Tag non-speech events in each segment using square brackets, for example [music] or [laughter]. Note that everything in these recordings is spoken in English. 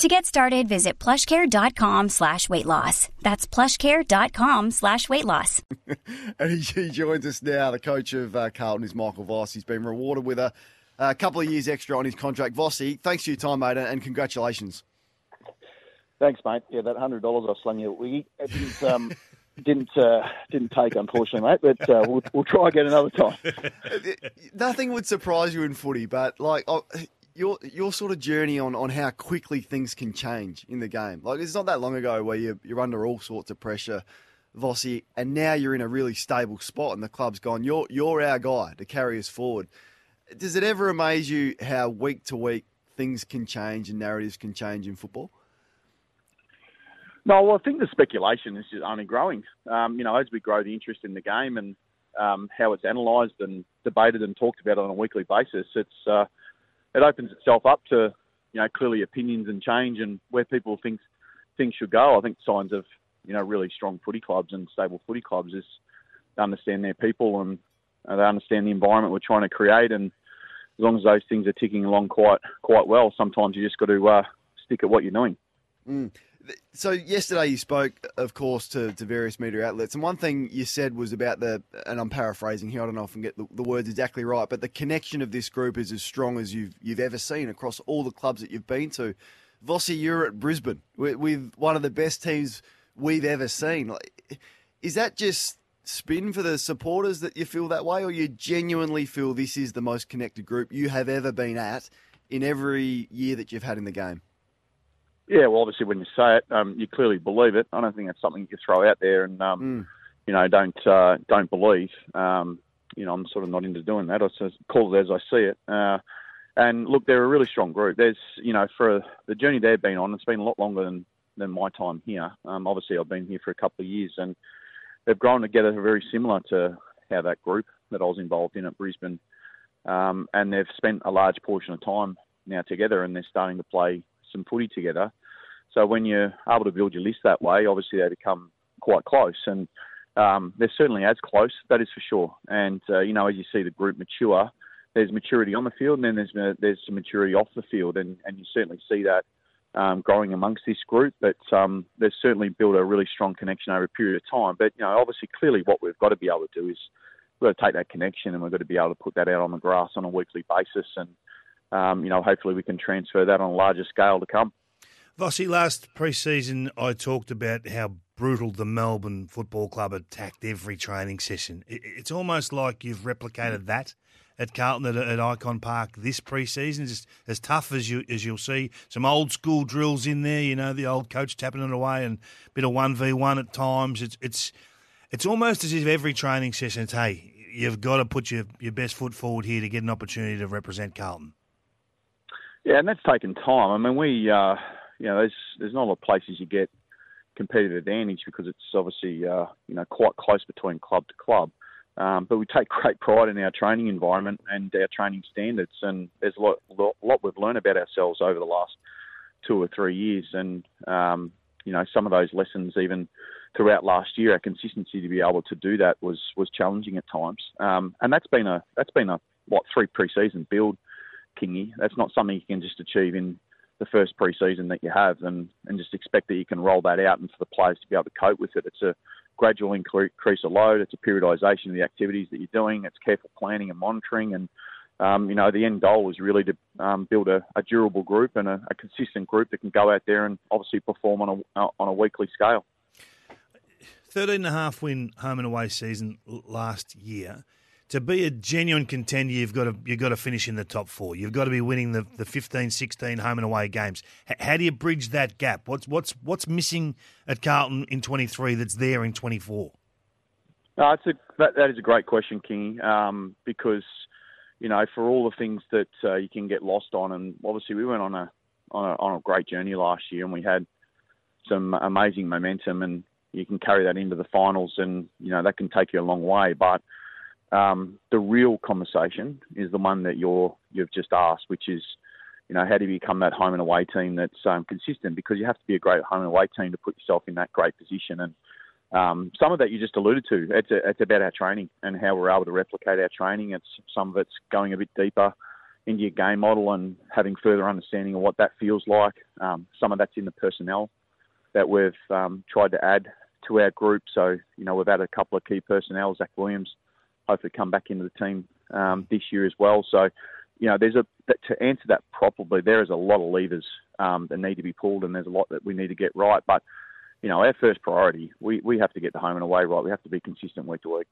To get started, visit plushcare.com slash weight loss. That's plushcare.com slash weight loss. [laughs] and he, he, joins us now. The coach of uh, Carlton is Michael Voss. He's been rewarded with a, a, couple of years extra on his contract. Vossi, thanks for your time, mate, and congratulations. Thanks, mate. Yeah, that hundred dollars I slung you at Wiggy didn't um, [laughs] didn't uh, didn't take, unfortunately, mate. But uh, we'll, we'll try again another time. [laughs] Nothing would surprise you in footy, but like. Oh, your your sort of journey on, on how quickly things can change in the game. Like it's not that long ago where you're, you're under all sorts of pressure, Vossi, and now you're in a really stable spot, and the club's gone. You're you're our guy to carry us forward. Does it ever amaze you how week to week things can change and narratives can change in football? No, well, I think the speculation is just only growing. Um, you know, as we grow the interest in the game and um, how it's analysed and debated and talked about on a weekly basis, it's uh, it opens itself up to you know clearly opinions and change and where people think things should go. I think signs of you know really strong footy clubs and stable footy clubs is they understand their people and uh, they understand the environment we're trying to create. And as long as those things are ticking along quite quite well, sometimes you just got to uh, stick at what you're doing. Mm. So yesterday you spoke, of course, to, to various media outlets, and one thing you said was about the, and I'm paraphrasing here, I don't know if I can get the, the, words exactly right, but the connection of this group is as strong as you've you've ever seen across all the clubs that you've been to. Vossi, you're at Brisbane with, with one of the best teams we've ever seen. Like, is that just spin for the supporters that you feel that way, or you genuinely feel this is the most connected group you have ever been at in every year that you've had in the game? Yeah, well, obviously, when you say it, um, you clearly believe it. I don't think that's something you throw out there and um, mm. you know don't uh, don't believe. Um, you know, I'm sort of not into doing that. I just call it as I see it. Uh, and look, they're a really strong group. There's you know for the journey they've been on, it's been a lot longer than than my time here. Um, obviously, I've been here for a couple of years, and they've grown together very similar to how that group that I was involved in at Brisbane. Um, and they've spent a large portion of time now together, and they're starting to play some footy together. So when you're able to build your list that way, obviously they become quite close, and um, they're certainly as close. That is for sure. And uh, you know, as you see the group mature, there's maturity on the field, and then there's uh, there's some maturity off the field, and, and you certainly see that um, growing amongst this group. But um, they've certainly built a really strong connection over a period of time. But you know, obviously, clearly, what we've got to be able to do is we've got to take that connection, and we've got to be able to put that out on the grass on a weekly basis, and um, you know, hopefully, we can transfer that on a larger scale to come. Vossi, last pre-season I talked about how brutal the Melbourne Football Club attacked every training session. It's almost like you've replicated that at Carlton at, at Ikon Park this pre-season. Just as tough as you as you'll see, some old school drills in there. You know, the old coach tapping it away and a bit of one v one at times. It's it's it's almost as if every training session, it's hey, you've got to put your your best foot forward here to get an opportunity to represent Carlton. Yeah, and that's taken time. I mean, we. Uh you know, there's there's not a lot of places you get competitive advantage because it's obviously uh, you know quite close between club to club. Um, but we take [laughs] great pride in our training environment and our training standards, and there's a lot, lot, lot we've learned about ourselves over the last two or three years, and um, you know some of those lessons even throughout last year, our consistency to be able to do that was was challenging at times, um, and that's been a that's been a what three preseason build, Kingy. That's not something you can just achieve in the first preseason that you have, and, and just expect that you can roll that out and for the players to be able to cope with it. It's a gradual increase of load. It's a periodisation of the activities that you're doing. It's careful planning and monitoring, and um, you know the end goal is really to um, build a, a, durable group and a, a, consistent group that can go out there and obviously perform on a on a weekly scale. 13 and a half win home and away season last year to be a genuine contender, you've got to you've got to finish in the top four. You've got to be winning the, the 15, 16 home and away games. H- how do you bridge that gap? What's what's what's missing at Carlton in twenty three that's there in twenty four? No, it's a that, that is a great question, King. Um, because you know for all the things that uh, you can get lost on, and obviously we went on a, on a on a great journey last year, and we had some amazing momentum, and you can carry that into the finals, and you know that can take you a long way. But um, the real conversation is the one that you're you've just asked, which is, you know, how do you become that home and away team that's um, consistent? Because you have to be a great home and away team to put yourself in that great position. And um, some of that you just alluded to. It's a, it's about our training and how we're able to replicate our training. It's some of it's going a bit deeper into your game model and having further understanding of what that feels like. Um, some of that's in the personnel that we've um, tried to add to our group. So, you know, we've added a couple of key personnel, Zach Williams, hopefully come back into the team um, this year as well. So, you know, there's a to answer that properly. There is a lot of levers um, that need to be pulled, and there's a lot that we need to get right. But, you know, our first priority, we, we have to get the home and away right. We have to be consistent week to week.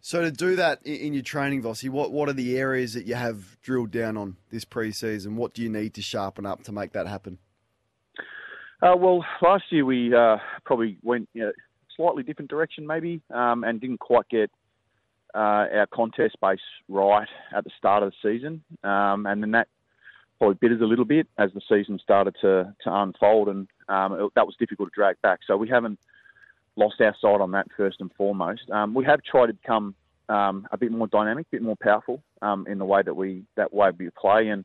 So to do that in your training, Vossi, what what are the areas that you have drilled down on this pre-season? What do you need to sharpen up to make that happen? Uh, well, last year we uh, probably went you know, slightly different direction, maybe, um, and didn't quite get uh, our contest base right at the start of the season, um, and then that probably bit us a little bit as the season started to to unfold, and um, it, that was difficult to drag back. So we haven't lost our sight on that first and foremost. Um, we have tried to become um, a bit more dynamic, a bit more powerful um, in the way that we that way we play, and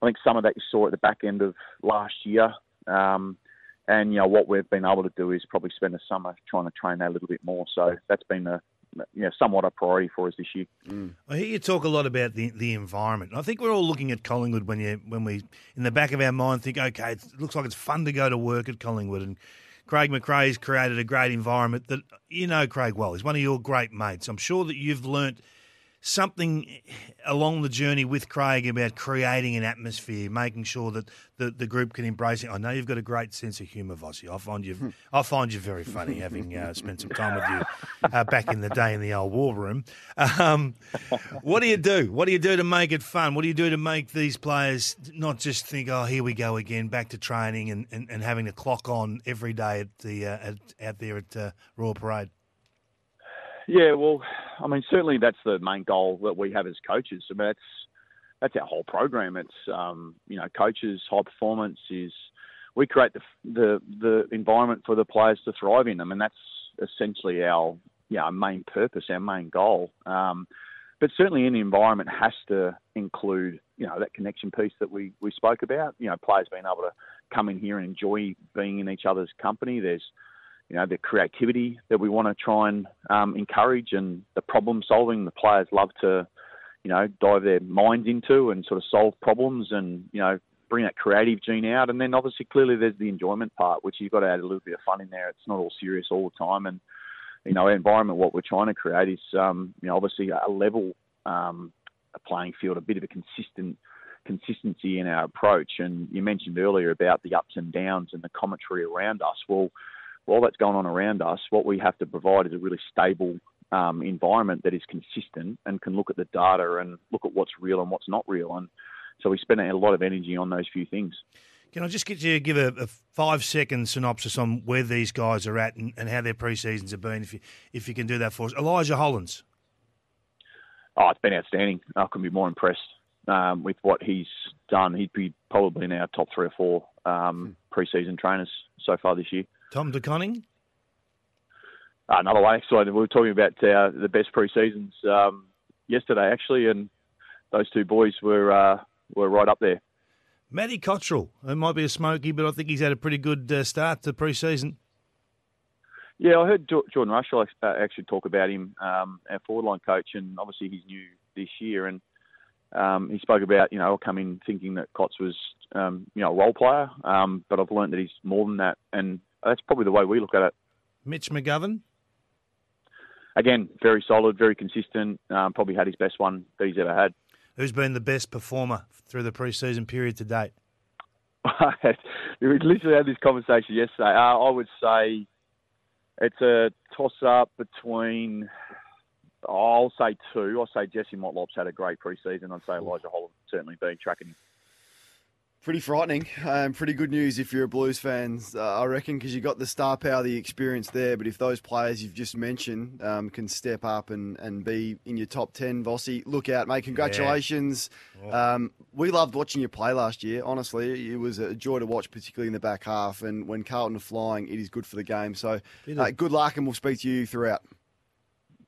I think some of that you saw at the back end of last year. Um, and you know what we've been able to do is probably spend the summer trying to train that a little bit more. So that's been a you know, somewhat a priority for us this year. Mm. I hear you talk a lot about the, the environment. I think we're all looking at Collingwood when you when we in the back of our mind think, okay, it looks like it's fun to go to work at Collingwood, and Craig McRae's created a great environment that you know Craig well. He's one of your great mates. I'm sure that you've learnt something along the journey with Craig about creating an atmosphere, making sure that the, the group can embrace it. I know you've got a great sense of humour, Vossi. I find you I find you very funny, having uh, spent some time with you uh, back in the day in the old war room. Um, what do you do? What do you do to make it fun? What do you do to make these players not just think, "Oh, here we go again, back to training and, and, and having to clock on every day at the uh, at, out there at uh, Royal Parade"? Yeah, well, I mean, certainly that's the main goal that we have as coaches. I mean, that's that's our whole program. It's um, you know, coaches high performance is we create the the the environment for the players to thrive in. I mean, that's essentially our you know, main purpose, our main goal. Um, but certainly, any environment has to include you know that connection piece that we we spoke about. You know, players being able to come in here and enjoy being in each other's company. There's you know, the creativity that we want to try and um, encourage and the problem solving the players love to, you know, dive their minds into and sort of solve problems and, you know, bring that creative gene out. And then obviously, clearly, there's the enjoyment part, which you've got to add a little bit of fun in there. It's not all serious all the time. And, you know, our environment, what we're trying to create is, um, you know, obviously a level um, a playing field, a bit of a consistent consistency in our approach. And you mentioned earlier about the ups and downs and the commentary around us. Well, while that's going on around us, what we have to provide is a really stable um, environment that is consistent and can look at the data and look at what's real and what's not real. And so we spend a lot of energy on those few things. Can I just get you to give a, a five second synopsis on where these guys are at and, and, how their pre seasons have been, if you if you can do that for us? Elijah Hollands. Oh, it's been outstanding. I couldn't be more impressed um, with what he's done. He'd be probably in our top three or four um, hmm. pre-season trainers so far this year. Tom De Koning? Uh, another way. So we were talking about uh, the best pre-seasons um, yesterday, actually, and those two boys were uh, were right up there. Matty Cottrell, it might be a smoky, but I think he's had a pretty good uh, start to pre-season. Yeah, I heard Jordan Russell uh, actually talk about him, um, our forward line coach, and obviously he's new this year, and um, he spoke about, you know, I'll come in thinking that Cots was, um, you know, a role player, um, but I've learned that he's more than that, and that's probably the way we look at it. Mitch McGovern? Again, very solid, very consistent. Um, probably had his best one that he's ever had. Who's been the best performer through the pre-season period to date? [laughs] we literally had this conversation yesterday. Uh, I would say it's a toss-up between. I'll say two. I'll say Jesse Motlop's had a great pre-season. I'd say Elijah Holland certainly been tracking him. Pretty frightening. Um, pretty good news if you're a Blues fan, uh, I reckon, because you've got the star power, the experience there. But if those players you've just mentioned um, can step up and, and be in your top 10, Vossi, look out, mate. Congratulations. Yeah. Um, we loved watching you play last year, honestly. It was a joy to watch, particularly in the back half. And when Carlton are flying, it is good for the game. So uh, good luck, and we'll speak to you throughout.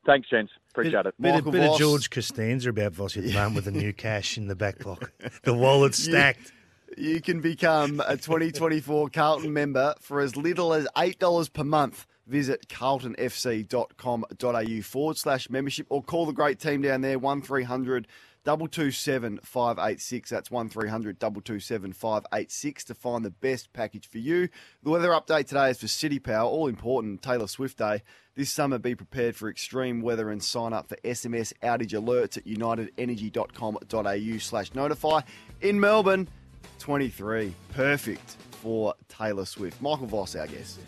Thanks, gents. Appreciate bit, it. Bit, Michael bit of George Costanza about Vossi at the moment with the new [laughs] cash in the back pocket. The wallet's [laughs] stacked. You can become a 2024 [laughs] Carlton member for as little as $8 per month. Visit carltonfc.com.au forward slash membership or call the great team down there, 1300 227 586. That's 1300 227 586 to find the best package for you. The weather update today is for City Power, all important Taylor Swift Day. This summer, be prepared for extreme weather and sign up for SMS outage alerts at unitedenergy.com.au slash notify. In Melbourne, 23. Perfect for Taylor Swift. Michael Voss, our guest.